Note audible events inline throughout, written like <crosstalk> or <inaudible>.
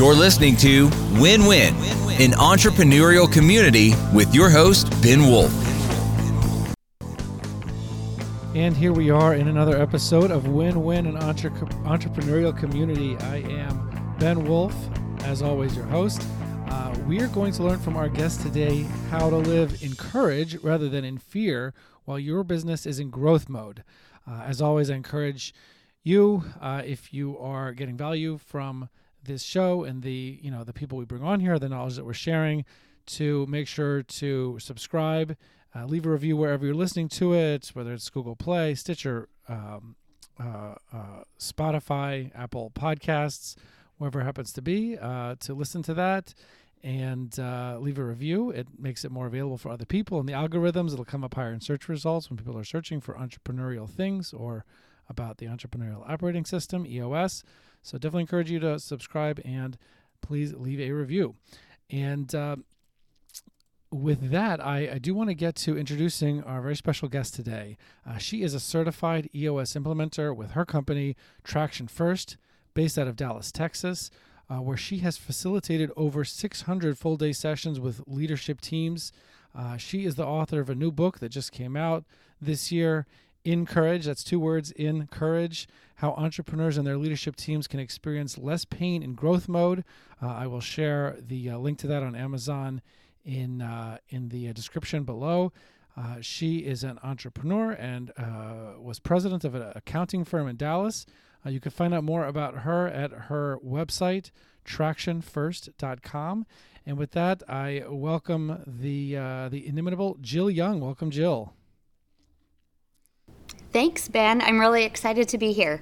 You're listening to Win Win, an entrepreneurial community with your host, Ben Wolf. And here we are in another episode of Win Win, an entre- entrepreneurial community. I am Ben Wolf, as always, your host. Uh, we are going to learn from our guest today how to live in courage rather than in fear while your business is in growth mode. Uh, as always, I encourage you, uh, if you are getting value from this show and the you know the people we bring on here, the knowledge that we're sharing, to make sure to subscribe, uh, leave a review wherever you're listening to it, whether it's Google Play, Stitcher, um, uh, uh, Spotify, Apple Podcasts, wherever it happens to be, uh, to listen to that and uh, leave a review. It makes it more available for other people. And the algorithms, it'll come up higher in search results when people are searching for entrepreneurial things or about the entrepreneurial operating system, EOS. So definitely encourage you to subscribe and please leave a review. And uh, with that, I, I do want to get to introducing our very special guest today. Uh, she is a certified EOS implementer with her company, Traction First, based out of Dallas, Texas, uh, where she has facilitated over 600 full day sessions with leadership teams. Uh, she is the author of a new book that just came out this year in Courage. That's two words in Courage. How entrepreneurs and their leadership teams can experience less pain in growth mode. Uh, I will share the uh, link to that on Amazon in uh, in the uh, description below. Uh, she is an entrepreneur and uh, was president of an accounting firm in Dallas. you can find out more about her at her website, tractionfirst.com. And with that, I welcome the the inimitable Jill Young. Welcome, Jill. Thanks, Ben. I'm really excited to be here.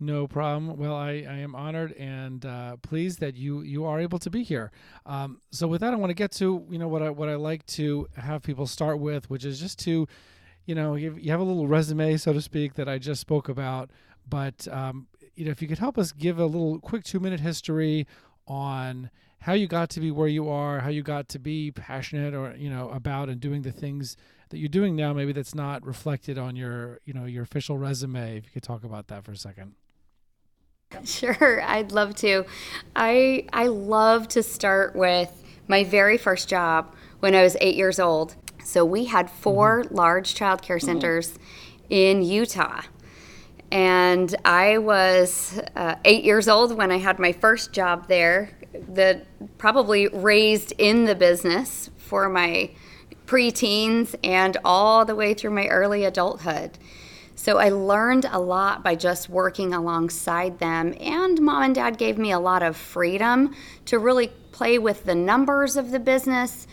No problem. Well, I, I am honored and uh, pleased that you you are able to be here. Um, so with that, I want to get to you know what I what I like to have people start with, which is just to, you know, you, you have a little resume, so to speak, that I just spoke about. But um, you know, if you could help us give a little quick two minute history on how you got to be where you are, how you got to be passionate or you know about and doing the things that you're doing now, maybe that's not reflected on your you know your official resume. If you could talk about that for a second. <laughs> Sure, I'd love to. I I love to start with my very first job when I was eight years old. So we had 4 mm-hmm. large child care centers mm-hmm. in Utah. And I was uh, eight years old when I had my first job there, that probably raised in the business for my preteens and all the way through my early adulthood. So I learned a lot by just working alongside them, and mom and dad gave me a lot of freedom to really play with the numbers of the business,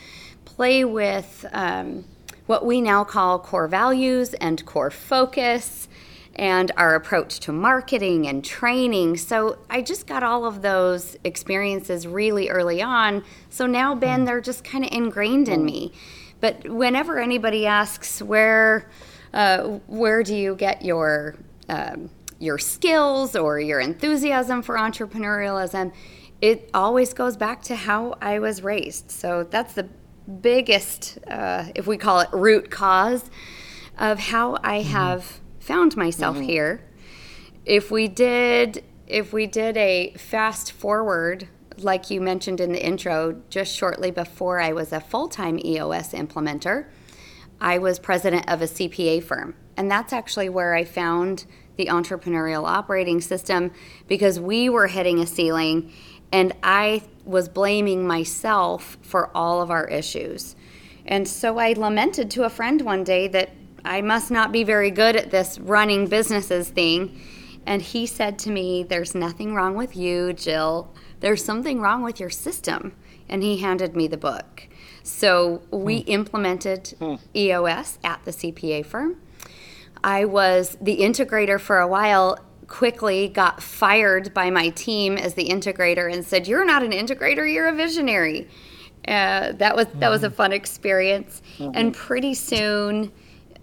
play with um, what we now call core values and core focus, and our approach to marketing and training. So I just got all of those experiences really early on. So now, Ben, hmm. they're just kind of ingrained in me. But whenever anybody asks where, uh, where do you get your um, your skills or your enthusiasm for entrepreneurialism, it always goes back to how I was raised. So that's the biggest, uh, if we call it root cause, of how I mm-hmm. have found myself mm-hmm. here. If we did, if we did a fast forward like you mentioned in the intro, just shortly before I was a full time EOS implementer, I was president of a CPA firm. And that's actually where I found the entrepreneurial operating system because we were hitting a ceiling and I was blaming myself for all of our issues. And so I lamented to a friend one day that I must not be very good at this running businesses thing. And he said to me, There's nothing wrong with you, Jill there's something wrong with your system. And he handed me the book. So we hmm. implemented hmm. EOS at the CPA firm. I was the integrator for a while, quickly got fired by my team as the integrator and said, You're not an integrator, you're a visionary. Uh, that was that was a hmm. fun experience. Mm-hmm. And pretty soon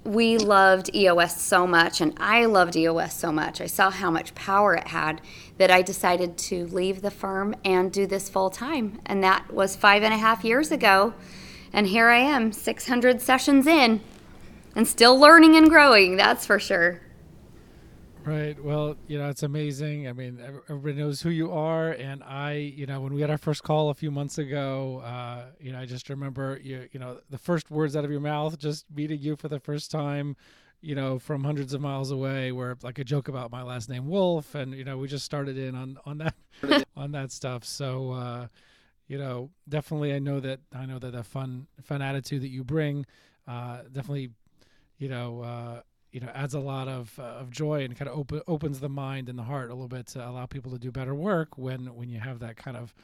we loved EOS so much, and I loved EOS so much. I saw how much power it had that I decided to leave the firm and do this full time. And that was five and a half years ago. And here I am, 600 sessions in, and still learning and growing, that's for sure. Right. Well, you know, it's amazing. I mean, everybody knows who you are, and I, you know, when we had our first call a few months ago, uh, you know, I just remember you, you know, the first words out of your mouth, just meeting you for the first time, you know, from hundreds of miles away, were like a joke about my last name Wolf, and you know, we just started in on on that <laughs> on that stuff. So, uh, you know, definitely, I know that I know that the fun fun attitude that you bring, uh, definitely, you know. Uh, you know adds a lot of uh, of joy and kind of op- opens the mind and the heart a little bit to allow people to do better work when when you have that kind of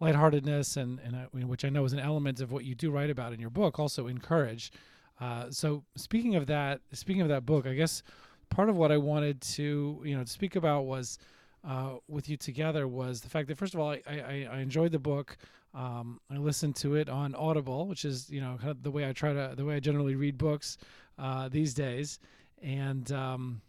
lightheartedness and and uh, which I know is an element of what you do write about in your book also In Courage. Uh, so speaking of that, speaking of that book, I guess part of what I wanted to you know to speak about was uh, with you together was the fact that first of all I, I, I enjoyed the book. Um, I listened to it on Audible, which is you know kind of the way I try to the way I generally read books uh, these days and um,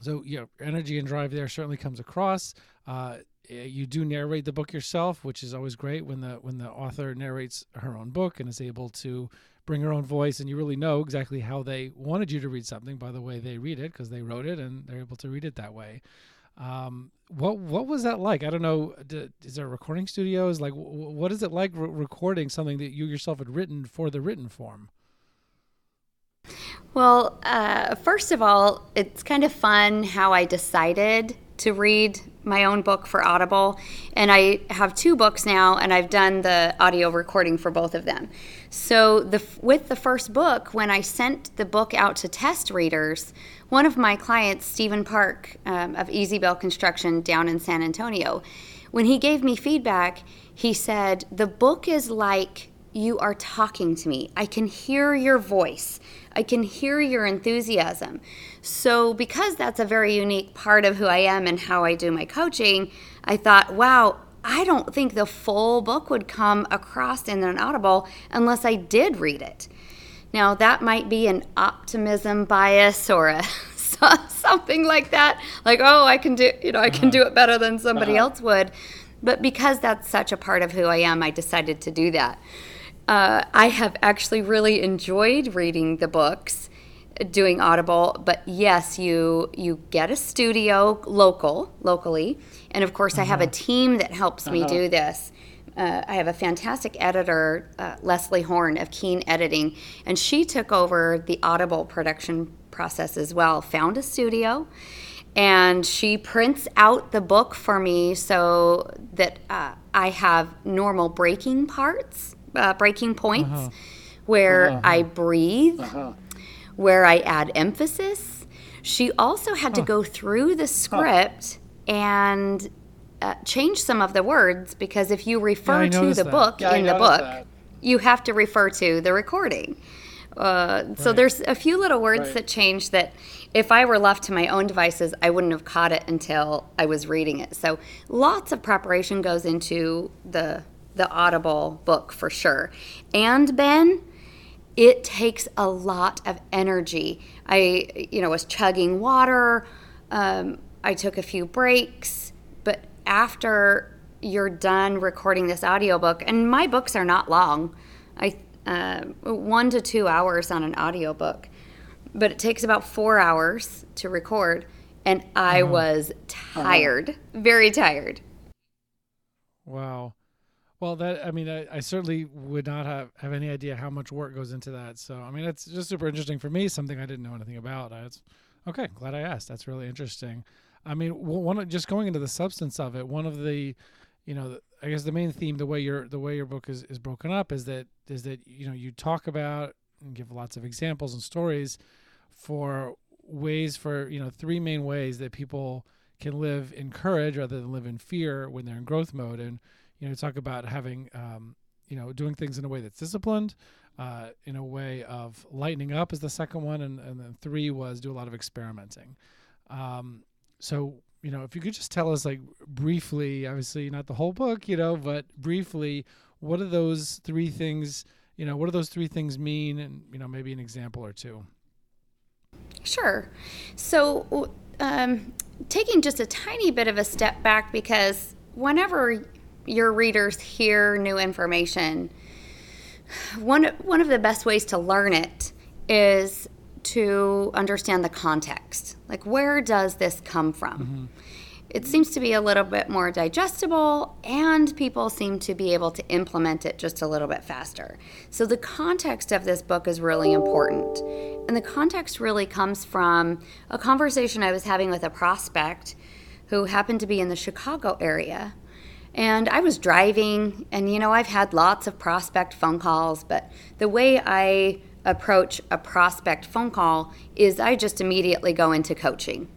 so yeah, energy and drive there certainly comes across. Uh, you do narrate the book yourself, which is always great when the when the author narrates her own book and is able to bring her own voice, and you really know exactly how they wanted you to read something by the way they read it because they wrote it and they're able to read it that way. Um, what what was that like? I don't know. is there a recording studios? Like, what is it like re- recording something that you yourself had written for the written form? Well, uh, first of all, it's kind of fun how I decided to read my own book for Audible. And I have two books now, and I've done the audio recording for both of them. So, the, with the first book, when I sent the book out to test readers, one of my clients, Stephen Park um, of Easy Bell Construction down in San Antonio, when he gave me feedback, he said, The book is like you are talking to me. I can hear your voice. I can hear your enthusiasm. So, because that's a very unique part of who I am and how I do my coaching, I thought, wow, I don't think the full book would come across in an audible unless I did read it. Now, that might be an optimism bias or a <laughs> something like that. Like, oh, I can do, you know, I can uh-huh. do it better than somebody uh-huh. else would. But because that's such a part of who I am, I decided to do that. Uh, I have actually really enjoyed reading the books, doing Audible. But yes, you you get a studio local locally, and of course, uh-huh. I have a uh-huh. team that helps uh-huh. me do this. Uh, I have a fantastic editor, uh, Leslie Horn of Keen Editing, and she took over the Audible production process as well. Found a studio, and she prints out the book for me so that uh, I have normal breaking parts uh, breaking points uh-huh. where uh-huh. I breathe, uh-huh. where I add emphasis. She also had to go through the script and uh, change some of the words because if you refer yeah, to the that. book yeah, in the book, that. you have to refer to the recording. Uh, right. So there's a few little words right. that change that if I were left to my own devices, I wouldn't have caught it until I was reading it. So lots of preparation goes into the the Audible book for sure. And Ben, it takes a lot of energy. I, you know, was chugging water. Um, I took a few breaks, but after you're done recording this audiobook, and my books are not long, I uh, one to two hours on an audiobook, but it takes about four hours to record, and I uh-huh. was tired, uh-huh. very tired. Wow. Well, that I mean, I, I, certainly would not have, have any idea how much work goes into that. So, I mean, it's just super interesting for me. Something I didn't know anything about. It's okay. Glad I asked. That's really interesting. I mean, one just going into the substance of it. One of the, you know, I guess the main theme, the way your the way your book is, is broken up, is that is that you know you talk about and give lots of examples and stories for ways for you know three main ways that people can live in courage rather than live in fear when they're in growth mode and you know talk about having um, you know doing things in a way that's disciplined uh, in a way of lightening up is the second one and, and then three was do a lot of experimenting. Um, so you know if you could just tell us like briefly obviously not the whole book you know but briefly what are those three things you know what do those three things mean? And you know maybe an example or two. Sure. So um, taking just a tiny bit of a step back because whenever your readers hear new information, one one of the best ways to learn it is to understand the context. Like, where does this come from? Mm-hmm. It seems to be a little bit more digestible, and people seem to be able to implement it just a little bit faster. So, the context of this book is really important. And the context really comes from a conversation I was having with a prospect who happened to be in the Chicago area. And I was driving, and you know, I've had lots of prospect phone calls, but the way I approach a prospect phone call is I just immediately go into coaching.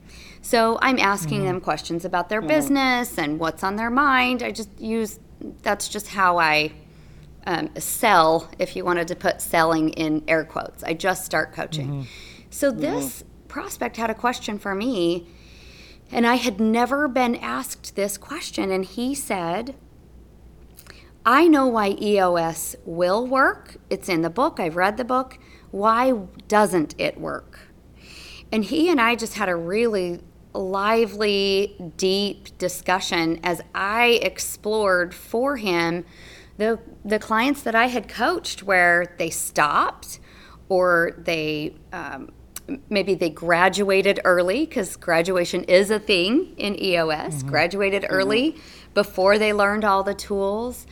So I'm asking mm-hmm. them questions about their mm-hmm. business and what's on their mind. I just use that's just how I um, sell, if you wanted to put selling in air quotes. I just start coaching. Mm-hmm. So this prospect had a question for me, and I had never been asked this question. And he said, I know why EOS will work. It's in the book. I've read the book. Why doesn't it work? And he and I just had a really lively, deep discussion as I explored for him the the clients that I had coached where they stopped or they um, maybe they graduated early because graduation is a thing in EOS. Mm-hmm. Graduated early before they learned all the tools.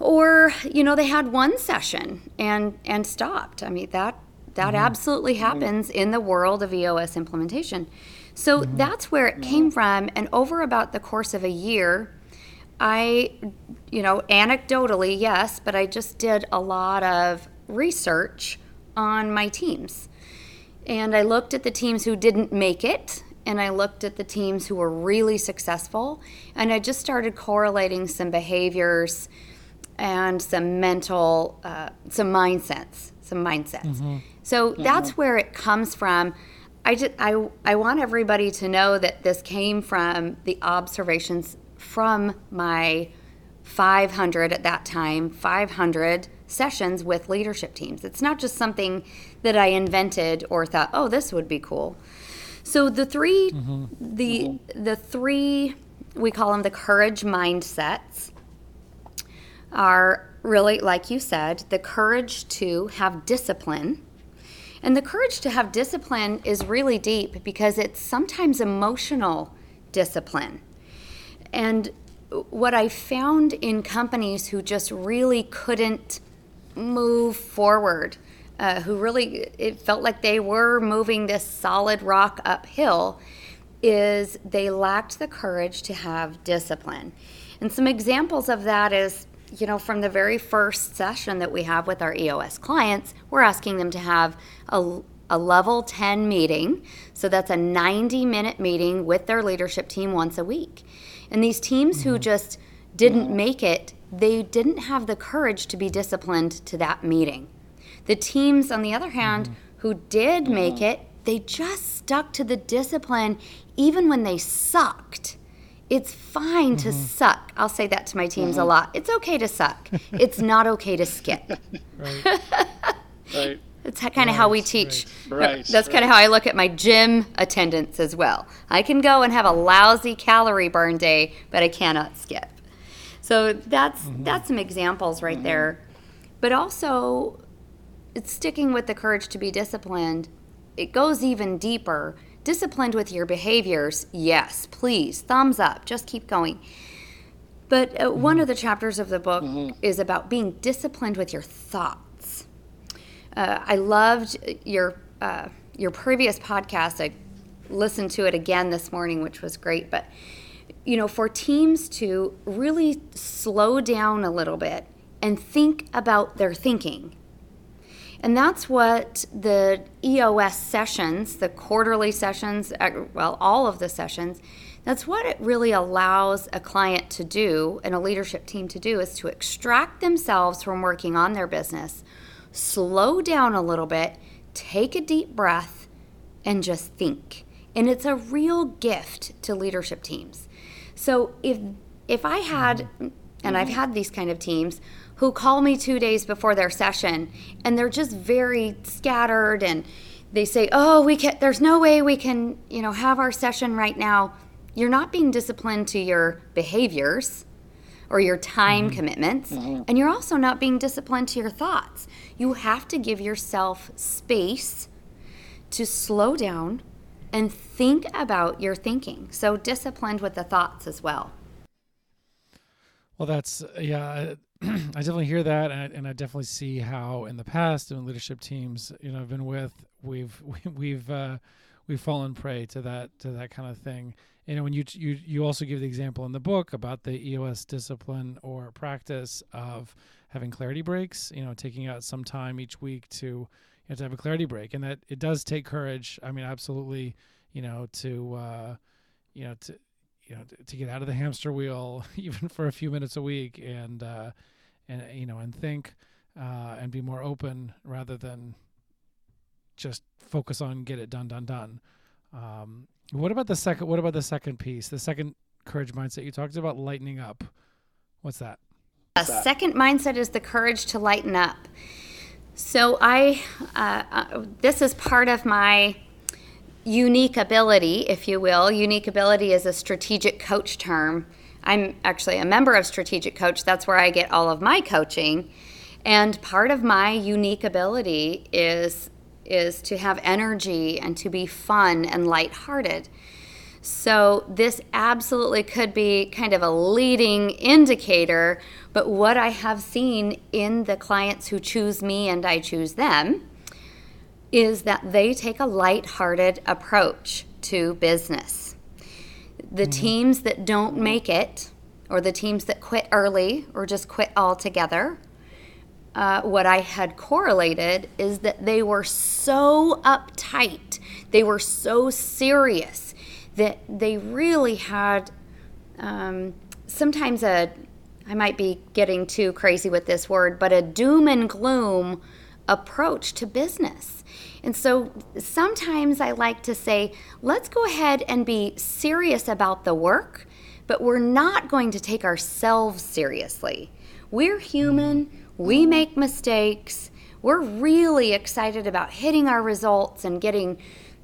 Or you know they had one session and and stopped. I mean that that mm-hmm. absolutely mm-hmm. happens in the world of eos implementation. So that's where it came from and over about the course of a year i you know anecdotally yes but i just did a lot of research on my teams and i looked at the teams who didn't make it and I looked at the teams who were really successful, and I just started correlating some behaviors and some mental, uh, some mindsets, some mindsets. So that's where it comes from. I just I I want everybody to know that this came from the observations from my 500 at that time, 500 sessions with leadership teams. It's not just something that I invented or thought, "Oh, this would be cool." So the 3 mm-hmm. the mm-hmm. the three we call them the courage mindsets are really, like you said, the courage to have discipline. And the courage to have discipline is really deep because it's sometimes emotional discipline. And what I found in companies who just really couldn't move forward, uh, who really, it felt like they were moving this solid rock uphill, is they lacked the courage to have discipline. And some examples of that is, you know, from the very first session that we have with our EOS clients, we're asking them to have a, a level 10 meeting. So that's a 90 minute meeting with their leadership team once a week. And these teams who just didn't make it, they didn't have the courage to be disciplined to that meeting. The teams, on the other hand, mm-hmm. who did make mm-hmm. it, they just stuck to the discipline even when they sucked. It's fine to mm-hmm. suck. I'll say that to my teams a lot. It's okay to suck. It's not okay to skip. <laughs> Right. <laughs> Right. That's kind of how we teach. Right, That's kind of how I look at my gym attendance as well. I can go and have a lousy calorie burn day, but I cannot skip. So that's that's some examples right there. But also, it's sticking with the courage to be disciplined. It goes even deeper. Disciplined with your behaviors, yes, please, thumbs up, just keep going. But uh, one of the chapters of the book is about being disciplined with your thoughts. Uh, I loved your uh, your previous podcast. I listened to it again this morning, which was great. But you know, for teams to really slow down a little bit and think about their thinking. And that's what the EOS sessions, the quarterly sessions, uh, well, all of the sessions, that's what it really allows a client to do and a leadership team to do is to extract themselves from working on their business, slow down a little bit, take a deep breath, and just think. And it's a real gift to leadership teams. So if if I had and I've had these kind of teams who call me 2 days before their session and they're just very scattered and they say, "Oh, we can there's no way we can, you know, have our session right now." You're not being disciplined to your behaviors or your time mm-hmm. commitments, mm-hmm. and you're also not being disciplined to your thoughts. You have to give yourself space to slow down and think about your thinking. So disciplined with the thoughts as well. Well, that's yeah. <clears throat> I definitely hear that, and I, and I definitely see how in the past in leadership teams, you know, I've been with, we've <laughs> we've uh, we've fallen prey to that to that kind of thing. You know, when you you you also give the example in the book about the EOS discipline or practice of having clarity breaks. You know, taking out some time each week to you have to have a clarity break, and that it does take courage. I mean, absolutely. You know, to uh, you know to you know to get out of the hamster wheel <laughs> even for a few minutes a week and uh, and you know and think uh, and be more open rather than just focus on get it done done done um, what about the second what about the second piece the second courage mindset you talked about lightening up what's that a second mindset is the courage to lighten up so i uh, uh, this is part of my unique ability, if you will. Unique ability is a strategic coach term. I'm actually a member of Strategic Coach. That's where I get all of my coaching. And part of my unique ability is is to have energy and to be fun and lighthearted. So this absolutely could be kind of a leading indicator, but what I have seen in the clients who choose me and I choose them is that they take a light-hearted approach to business. The mm-hmm. teams that don't make it, or the teams that quit early or just quit altogether, uh, what I had correlated is that they were so uptight, they were so serious that they really had um, sometimes a, I might be getting too crazy with this word, but a doom and gloom approach to business. And so sometimes I like to say, let's go ahead and be serious about the work, but we're not going to take ourselves seriously. We're human, we make mistakes. We're really excited about hitting our results and getting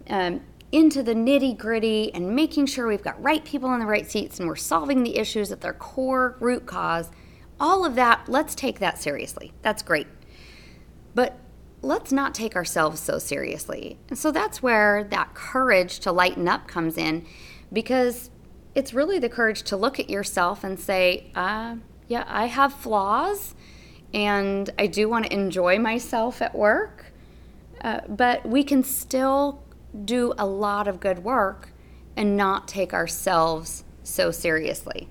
um, into the nitty gritty and making sure we've got right people in the right seats and we're solving the issues at their core root cause. All of that, let's take that seriously. That's great. But let's not take ourselves so seriously. And so that's where that courage to lighten up comes in because it's really the courage to look at yourself and say, uh, yeah, I have flaws and I do want to enjoy myself at work, uh, but we can still do a lot of good work and not take ourselves so seriously.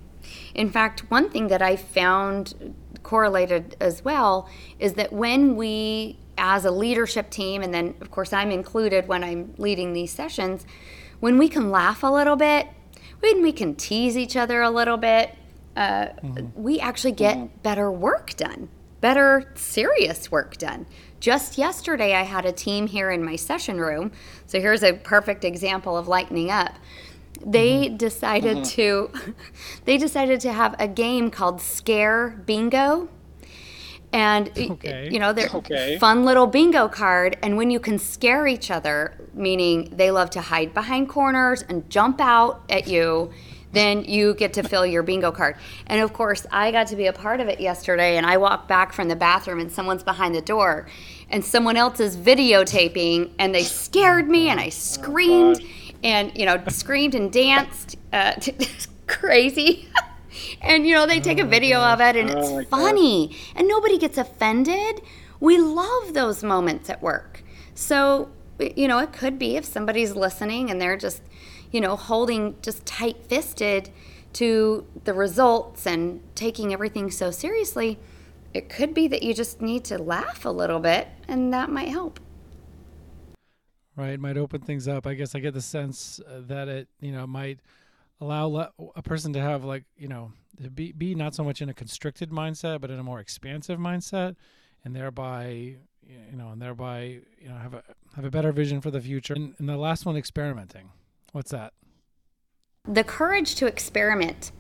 In fact, one thing that I found correlated as well is that when we as a leadership team, and then of course I'm included when I'm leading these sessions, when we can laugh a little bit, when we can tease each other a little bit, uh, mm-hmm. we actually get mm-hmm. better work done, better serious work done. Just yesterday, I had a team here in my session room. So here's a perfect example of lightening up. They mm-hmm. decided mm-hmm. to, <laughs> they decided to have a game called Scare Bingo and okay. you know they're okay. fun little bingo card and when you can scare each other meaning they love to hide behind corners and jump out at you then you get to fill your bingo card. And of course i got to be a part of it yesterday and i walked back from the bathroom and someone's behind the door and someone else is videotaping and they scared me and i screamed oh, and you know screamed and danced uh, <laughs> crazy. <laughs> And you know they take oh a video of it and oh it's funny and nobody gets offended. We love those moments at work. So you know it could be if somebody's listening and they're just you know holding just tight fisted to the results and taking everything so seriously it could be that you just need to laugh a little bit and that might help. Right might open things up. I guess i get the sense uh, that it you know might allow a person to have like you know be be not so much in a constricted mindset but in a more expansive mindset and thereby you know and thereby you know have a have a better vision for the future. And, and the last one experimenting what's that the courage to experiment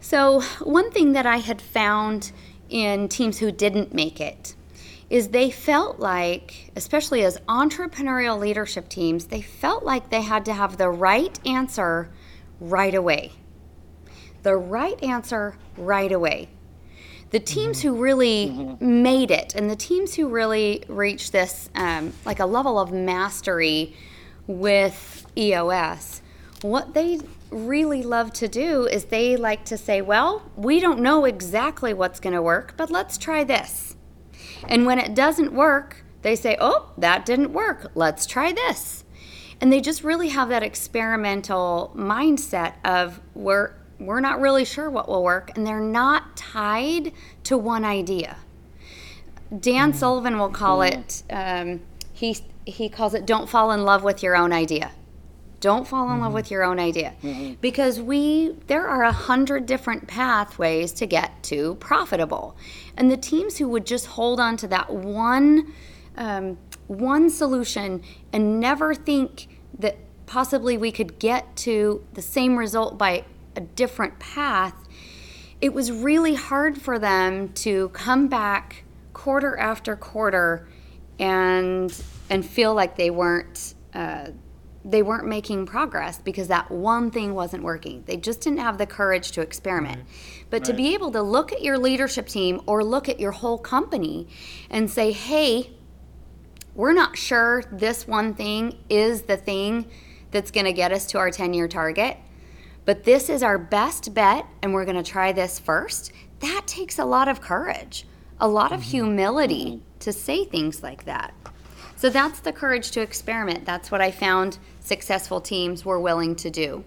so one thing that i had found in teams who didn't make it is they felt like especially as entrepreneurial leadership teams they felt like they had to have the right answer right away. The right answer right away. The teams who really made it and the teams who really reached this, um, like a level of mastery with EOS, what they really love to do is they like to say, well, we don't know exactly what's going to work, but let's try this. And when it doesn't work, they say, oh, that didn't work. Let's try this. And they just really have that experimental mindset of we're, we're not really sure what will work, and they're not tied to one idea. Dan Sullivan will call it, um, he, he calls it, don't fall in love with your own idea. Don't fall in love with your own idea. Because we, there are a hundred different pathways to get to profitable. And the teams who would just hold on to that one, um, one solution and never think that possibly we could get to the same result by a different path, it was really hard for them to come back quarter after quarter and and feel like they weren't uh, they weren't making progress because that one thing wasn't working. They just didn't have the courage to experiment. But to be able to look at your leadership team or look at your whole company and say, "Hey, we're not sure this one thing is the thing that's going to get us to our 10 year target, but this is our best bet and we're going to try this first. That takes a lot of courage, a lot of mm-hmm. humility mm-hmm. to say things like that. So that's the courage to experiment. That's what I found successful teams were willing to do.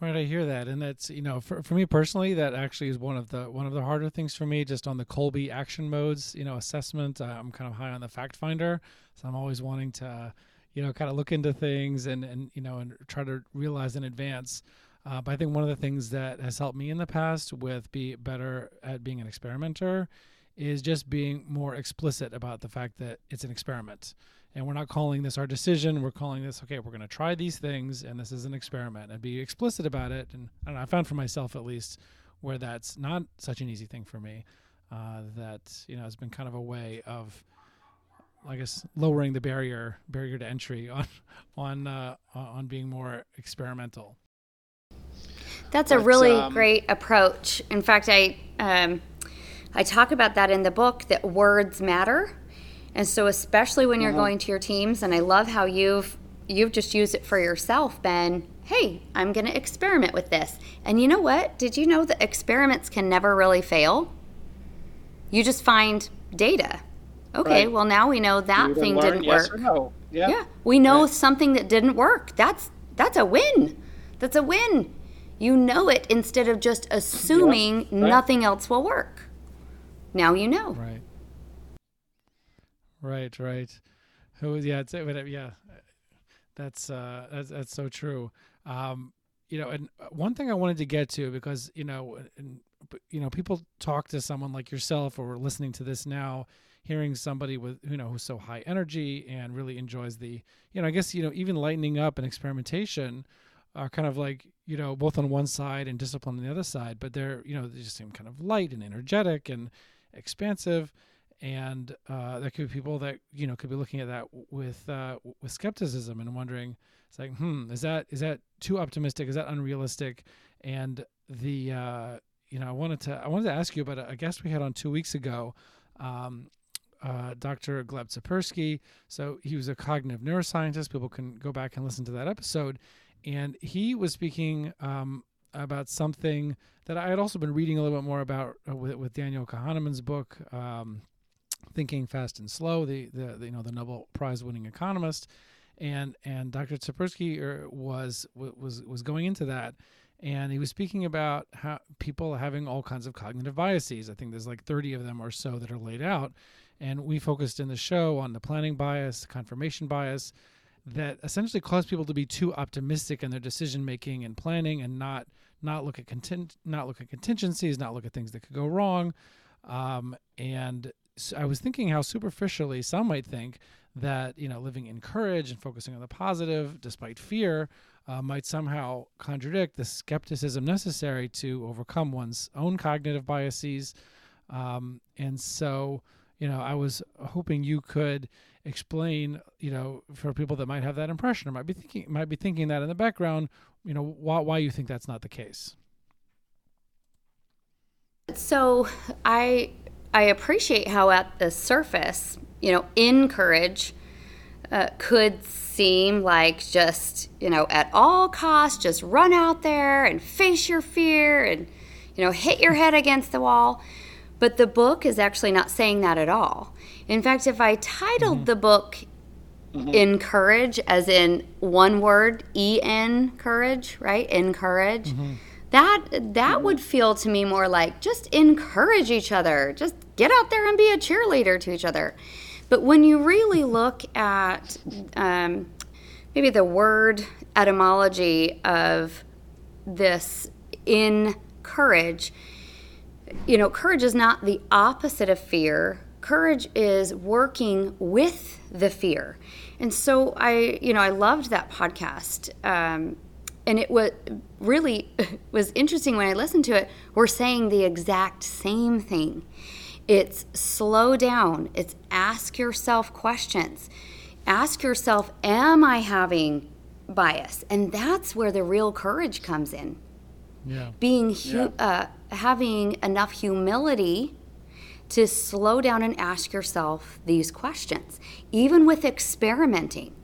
Right, I hear that, and that's you know, for, for me personally, that actually is one of the one of the harder things for me. Just on the Kolbe action modes, you know, assessment. Uh, I'm kind of high on the fact finder, so I'm always wanting to, you know, kind of look into things and and you know and try to realize in advance. Uh, but I think one of the things that has helped me in the past with be better at being an experimenter is just being more explicit about the fact that it's an experiment and we're not calling this our decision we're calling this okay we're going to try these things and this is an experiment and be explicit about it and I, know, I found for myself at least where that's not such an easy thing for me uh, that you know has been kind of a way of I guess lowering the barrier barrier to entry <laughs> on on uh, on being more experimental. That's a But, really um, great approach. In fact, I um, I talk about that in the book that words matter, and so especially when you're going to your teams, and I love how you've you've just used it for yourself, Ben. Hey, I'm going to experiment with this, and you know what? Did you know that experiments can never really fail? You just find data. Okay, Right. well now we know that Either thing didn't yes work. or no. Yeah. Yeah, we know Right. something that didn't work. That's that's a win. That's a win. You know it instead of just assuming right. nothing else will work. Now you know. Right. Right, right. Who yeah, it's but, yeah. That's uh that's that's so true. Um you know, and one thing I wanted to get to because, you know, and you know, people talk to someone like yourself or listening to this now hearing somebody with you know who's so high energy and really enjoys the you know i guess you know even lightening up and experimentation are kind of like you know both on one side and discipline on the other side but they're you know they just seem kind of light and energetic and expansive and uh, there could be people that you know could be looking at that with uh, with skepticism and wondering it's like hmm is that is that too optimistic is that unrealistic and the uh, you know I wanted to I wanted to ask you about a, guest we had on two weeks ago um, uh, Dr. Gleb Tsipursky. So he was a cognitive neuroscientist. People can go back and listen to that episode. And he was speaking um, about something that I had also been reading a little bit more about uh, with, with Daniel Kahneman's book, um, Thinking Fast and Slow, the, the, the you know the Nobel Prize winning economist, and and Dr. Tsipursky er, was was was going into that, and he was speaking about how people having all kinds of cognitive biases. I think there's like 30 of them or so that are laid out, and we focused in the show on the planning bias, confirmation bias, that essentially cause people to be too optimistic in their decision making and planning, and not not look at content, not look at contingencies, not look at things that could go wrong. Um, and so I was thinking how superficially some might think that you know living in courage and focusing on the positive despite fear uh, might somehow contradict the skepticism necessary to overcome one's own cognitive biases. Um, and so, you know, I was hoping you could explain, you know, for people that might have that impression or might be thinking might be thinking that in the background, you know, why why you think that's not the case. So I I appreciate how at the surface, you know, In Courage uh, could seem like just you know at all costs just run out there and face your fear and you know hit your head against the wall. But the book is actually not saying that at all. In fact, if I titled mm-hmm. the book mm-hmm. "Encourage" as in one word, E N courage, right? Encourage. Mm-hmm that that would feel to me more like just encourage each other just get out there and be a cheerleader to each other but when you really look at um, maybe the word etymology of this in courage you know courage is not the opposite of fear courage is working with the fear and so i you know i loved that podcast um, and it was really <laughs> was interesting when I listened to it. We're saying the exact same thing. It's slow down. It's ask yourself questions. Ask yourself, am I having bias? And that's where the real courage comes in. Yeah. Being hu- yeah. Uh, having enough humility to slow down and ask yourself these questions, even with experimenting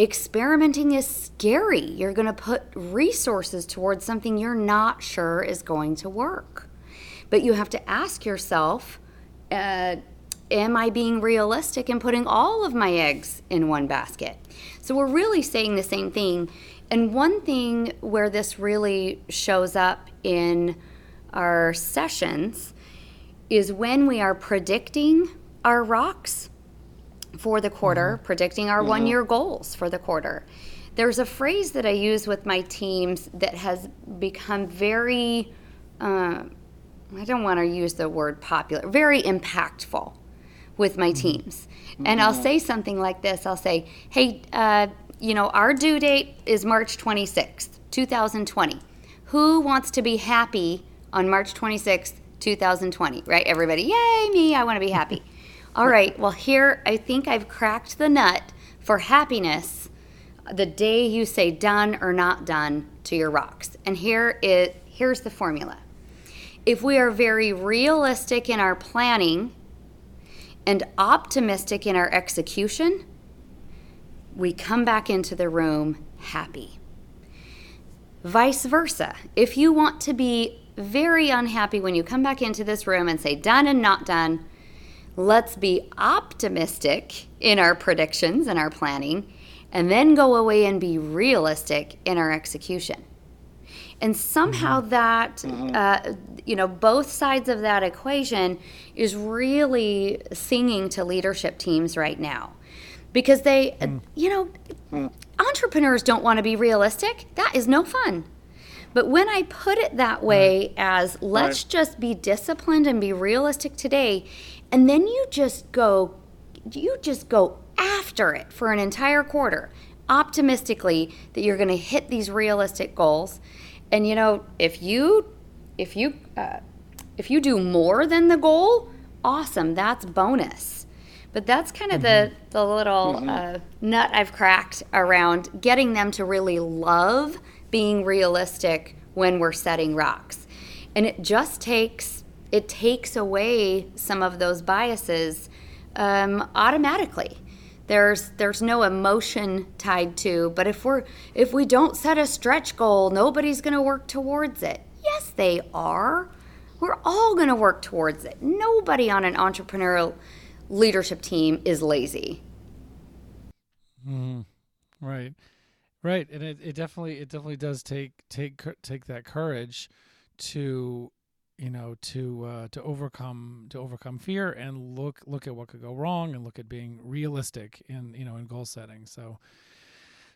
experimenting is scary. You're going to put resources towards something you're not sure is going to work. But you have to ask yourself, uh, am I being realistic and putting all of my eggs in one basket? So we're really saying the same thing. And one thing where this really shows up in our sessions is when we are predicting our rocks for the quarter, mm-hmm. predicting our mm-hmm. one year goals for the quarter. There's a phrase that I use with my teams that has become very, uh, I don't want to use the word popular, very impactful with my mm-hmm. teams. And I'll mm-hmm. say something like this I'll say, hey, uh, you know, our due date is March 26th, 2020. Who wants to be happy on March 26th, 2020? Right? Everybody, yay, me, I want to be happy. <laughs> All right, well, here I think I've cracked the nut for happiness the day you say done or not done to your rocks. And here it here's the formula. If we are very realistic in our planning and optimistic in our execution, we come back into the room happy. Vice versa. If you want to be very unhappy when you come back into this room and say done and not done, Let's be optimistic in our predictions and our planning, and then go away and be realistic in our execution. And somehow mm-hmm. that, mm-hmm. Uh, you know, both sides of that equation is really singing to leadership teams right now. Because they, mm. you know, mm. entrepreneurs don't want to be realistic. That is no fun. But when I put it that way, right. as let's right. just be disciplined and be realistic today, and then you just go you just go after it for an entire quarter optimistically that you're going to hit these realistic goals and you know if you if you uh, if you do more than the goal awesome that's bonus but that's kind of mm-hmm. the the little mm-hmm. uh, nut i've cracked around getting them to really love being realistic when we're setting rocks and it just takes it takes away some of those biases um, automatically. There's there's no emotion tied to, but if we're if we don't set a stretch goal, nobody's going to work towards it. Yes, they are. We're all going to work towards it. Nobody on an entrepreneurial leadership team is lazy. Mm, right, right, and it, it definitely it definitely does take take take that courage to you know to uh, to overcome to overcome fear and look look at what could go wrong and look at being realistic in you know in goal setting. So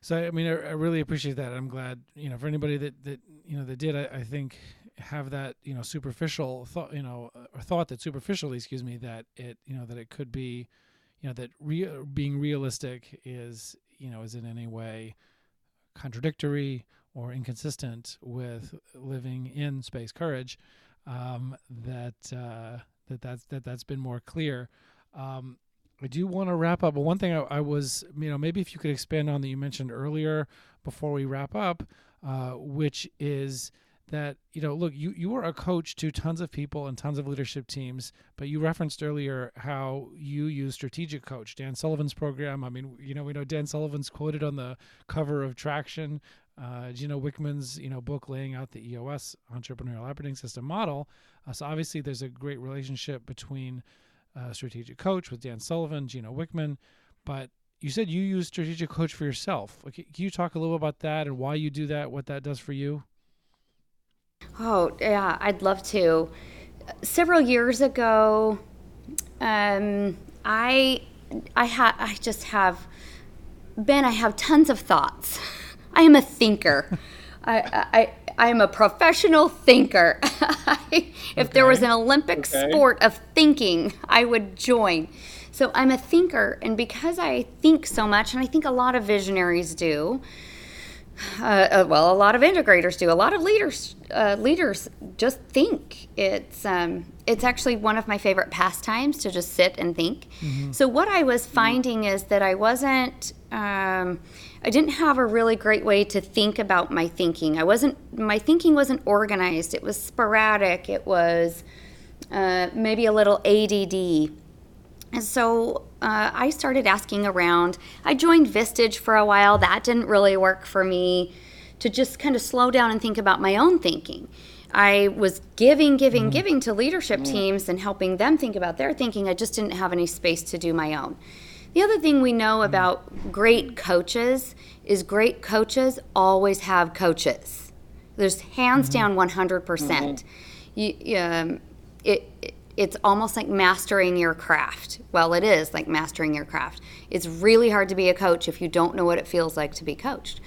so i mean i, I really appreciate that. I'm glad you know for anybody that that you know that did i, I think have that you know superficial thought you know or thought that superficially excuse me that it you know that it could be you know that re- being realistic is you know is in any way contradictory or inconsistent with living in space courage um, that uh, that that's that that's been more clear. Um, I do want to wrap up, but one thing I, I, was, you know, maybe if you could expand on that you mentioned earlier before we wrap up, uh, which is that you know look you you are a coach to tons of people and tons of leadership teams but you referenced earlier how you use strategic coach dan sullivan's program i mean you know we know dan sullivan's quoted on the cover of traction uh, Gino Wickman's you know book laying out the EOS entrepreneurial operating system model. Uh, so obviously there's a great relationship between uh, strategic coach with Dan Sullivan, Gino Wickman, but you said you use strategic coach for yourself. Can you talk a little about that and why you do that, what that does for you? Oh, yeah, I'd love to. Several years ago, um, I I had I just have Ben, I have tons of thoughts. <laughs> I am a thinker. <laughs> I, I, I am a professional thinker. <laughs> if okay. there was an Olympic okay. sport of thinking, I would join. So I'm a thinker, and because I think so much, and I think a lot of visionaries do, uh, uh, well, a lot of integrators do. A lot of leaders uh, leaders just think. It's um, it's actually one of my favorite pastimes to just sit and think. Mm-hmm. So what I was finding mm-hmm. is that I wasn't. Um, I didn't have a really great way to think about my thinking. I wasn't. My thinking wasn't organized. It was sporadic. It was uh, maybe a little ADD. And so uh, I started asking around. I joined Vistage for a while. That didn't really work for me to just kind of slow down and think about my own thinking. I was giving, giving, mm. giving to leadership mm. teams and helping them think about their thinking. I just didn't have any space to do my own. The other thing we know mm. about great coaches is great coaches always have coaches. There's hands mm-hmm. down 100%. percent mm hmm You, um, it, it it's almost like mastering your craft. Well, it is like mastering your craft. It's really hard to be a coach if you don't know what it feels like to be coached.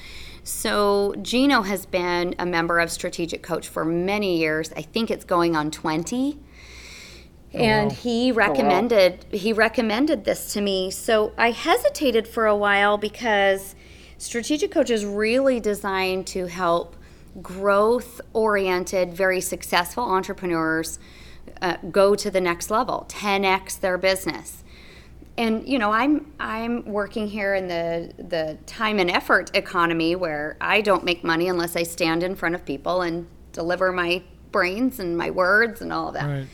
So, Gino has been a member of Strategic Coach for many years. I think it's going on 20. Oh, and wow. he recommended oh, wow. he recommended this to me. So, I hesitated for a while because Strategic Coach is really designed to help growth oriented, very successful entrepreneurs uh, go to the next level, 10x their business. And you know, I'm I'm working here in the the time and effort economy where I don't make money unless I stand in front of people and deliver my brains and my words and all of that. Right.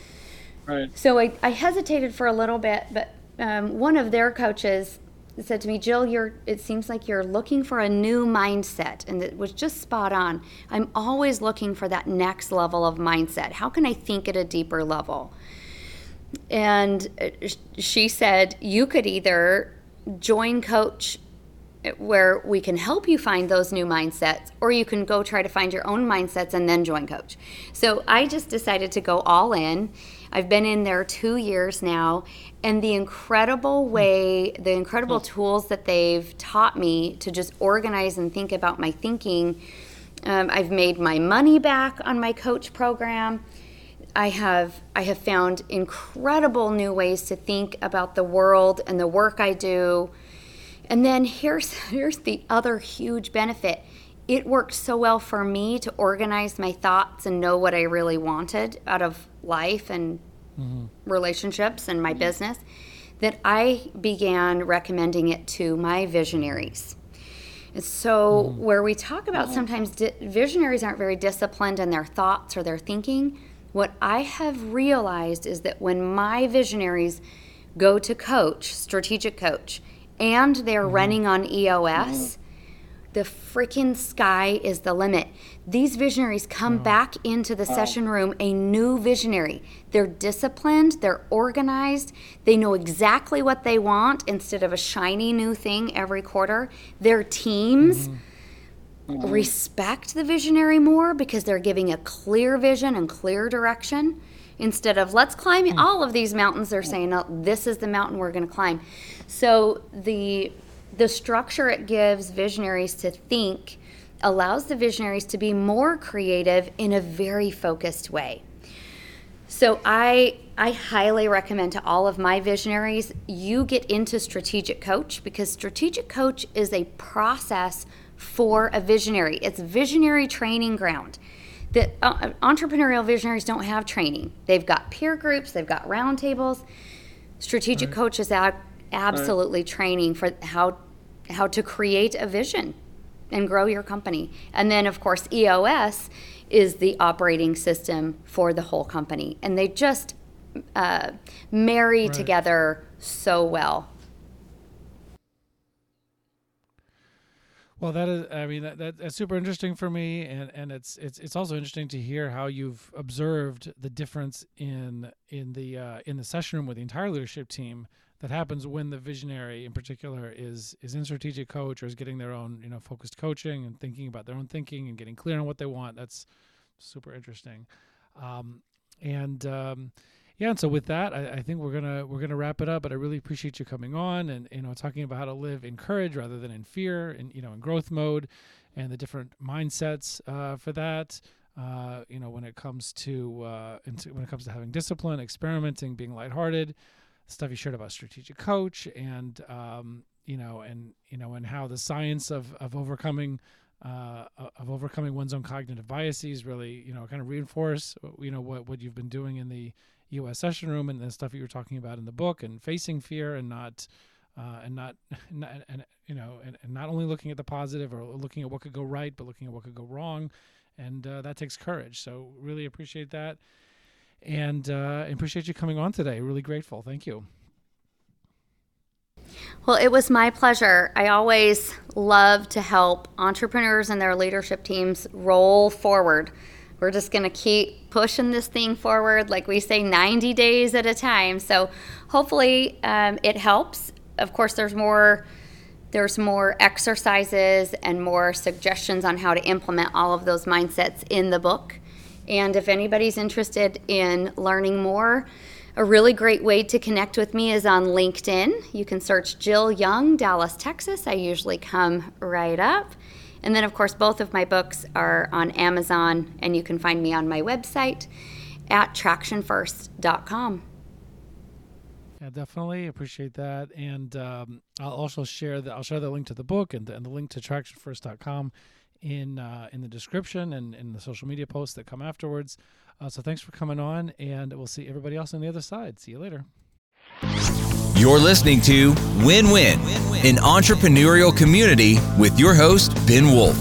Right. So I, I hesitated for a little bit, but um, one of their coaches said to me, Jill, you're it seems like you're looking for a new mindset. And it was just spot on. I'm always looking for that next level of mindset. How can I think at a deeper level? And uh, she said, you could either join coach where we can help you find those new mindsets, or you can go try to find your own mindsets and then join coach. So I just decided to go all in I've been in there two years now, and the incredible way, the incredible tools that they've taught me to just organize and think about my thinking. Um, I've made my money back on my coach program. I have I have found incredible new ways to think about the world and the work I do. And then here's <laughs> here's the other huge benefit. It worked so well for me to organize my thoughts and know what I really wanted out of life and mm-hmm. relationships and my mm-hmm. business that I began recommending it to my visionaries. And so, mm-hmm. where we talk about sometimes di- visionaries aren't very disciplined in their thoughts or their thinking, what I have realized is that when my visionaries go to coach, strategic coach, and they're mm-hmm. running on EOS, the freaking sky is the limit. These visionaries come back into the session room a new visionary. They're disciplined, they're organized, they know exactly what they want instead of a shiny new thing every quarter. Their teams mm-hmm. Mm-hmm. respect the visionary more because they're giving a clear vision and clear direction instead of let's climb mm. all of these mountains they're saying oh, this is the mountain we're going to climb so the the structure it gives visionaries to think allows the visionaries to be more creative in a very focused way. So I I highly recommend to all of my visionaries you get into strategic coach because strategic coach is a process for a visionary. It's visionary training ground. The uh, entrepreneurial visionaries don't have training. They've got peer groups, they've got roundtables. Strategic right. coach is absolutely right. training for how how to create a vision and grow your company. And then, of course, EOS is the operating system for the whole company. And they just uh, marry Right. together so well. Well, that is, I mean, that, that, that's super interesting for me, and, and it's it's it's also interesting to hear how you've observed the difference in in the uh, in the session room with the entire leadership team that happens when the visionary, in particular, is is in strategic coach or is getting their own you know focused coaching and thinking about their own thinking and getting clear on what they want. That's super interesting, um, and. Um, yeah, and so with that, I, I think we're gonna we're gonna wrap it up. But I really appreciate you coming on and you know talking about how to live in courage rather than in fear, and you know in growth mode, and the different mindsets uh, for that. Uh, you know when it comes to uh, when it comes to having discipline, experimenting, being lighthearted, stuff you shared about strategic coach, and um, you know and you know and how the science of of overcoming uh, of overcoming one's own cognitive biases really you know kind of reinforce you know what what you've been doing in the EOS session room and the stuff you were talking about in the book and facing fear and not uh, and not, not and you know and, and not only looking at the positive or looking at what could go right but looking at what could go wrong and uh, that takes courage so really appreciate that and uh, appreciate you coming on today really grateful thank you Well, it was my pleasure. I always love to help entrepreneurs and their leadership teams roll forward. We're just going to keep pushing this thing forward, like we say, 90 days at a time. So hopefully um, it helps. Of course, there's more. There's more exercises and more suggestions on how to implement all of those mindsets in the book. And if anybody's interested in learning more, a really great way to connect with me is on LinkedIn. You can search Jill Young, Dallas, Texas. I usually come right up. And then, of course, both of my books are on Amazon, and you can find me on my website at tractionfirst.com. Yeah, definitely appreciate that, and um, I'll also share the I'll share the link to the book and, and the link to tractionfirst.com in uh, in the description and in the social media posts that come afterwards. Uh, so thanks for coming on, and we'll see everybody else on the other side. See you later. You're listening to Win Win, an entrepreneurial community with your host, Ben Wolf.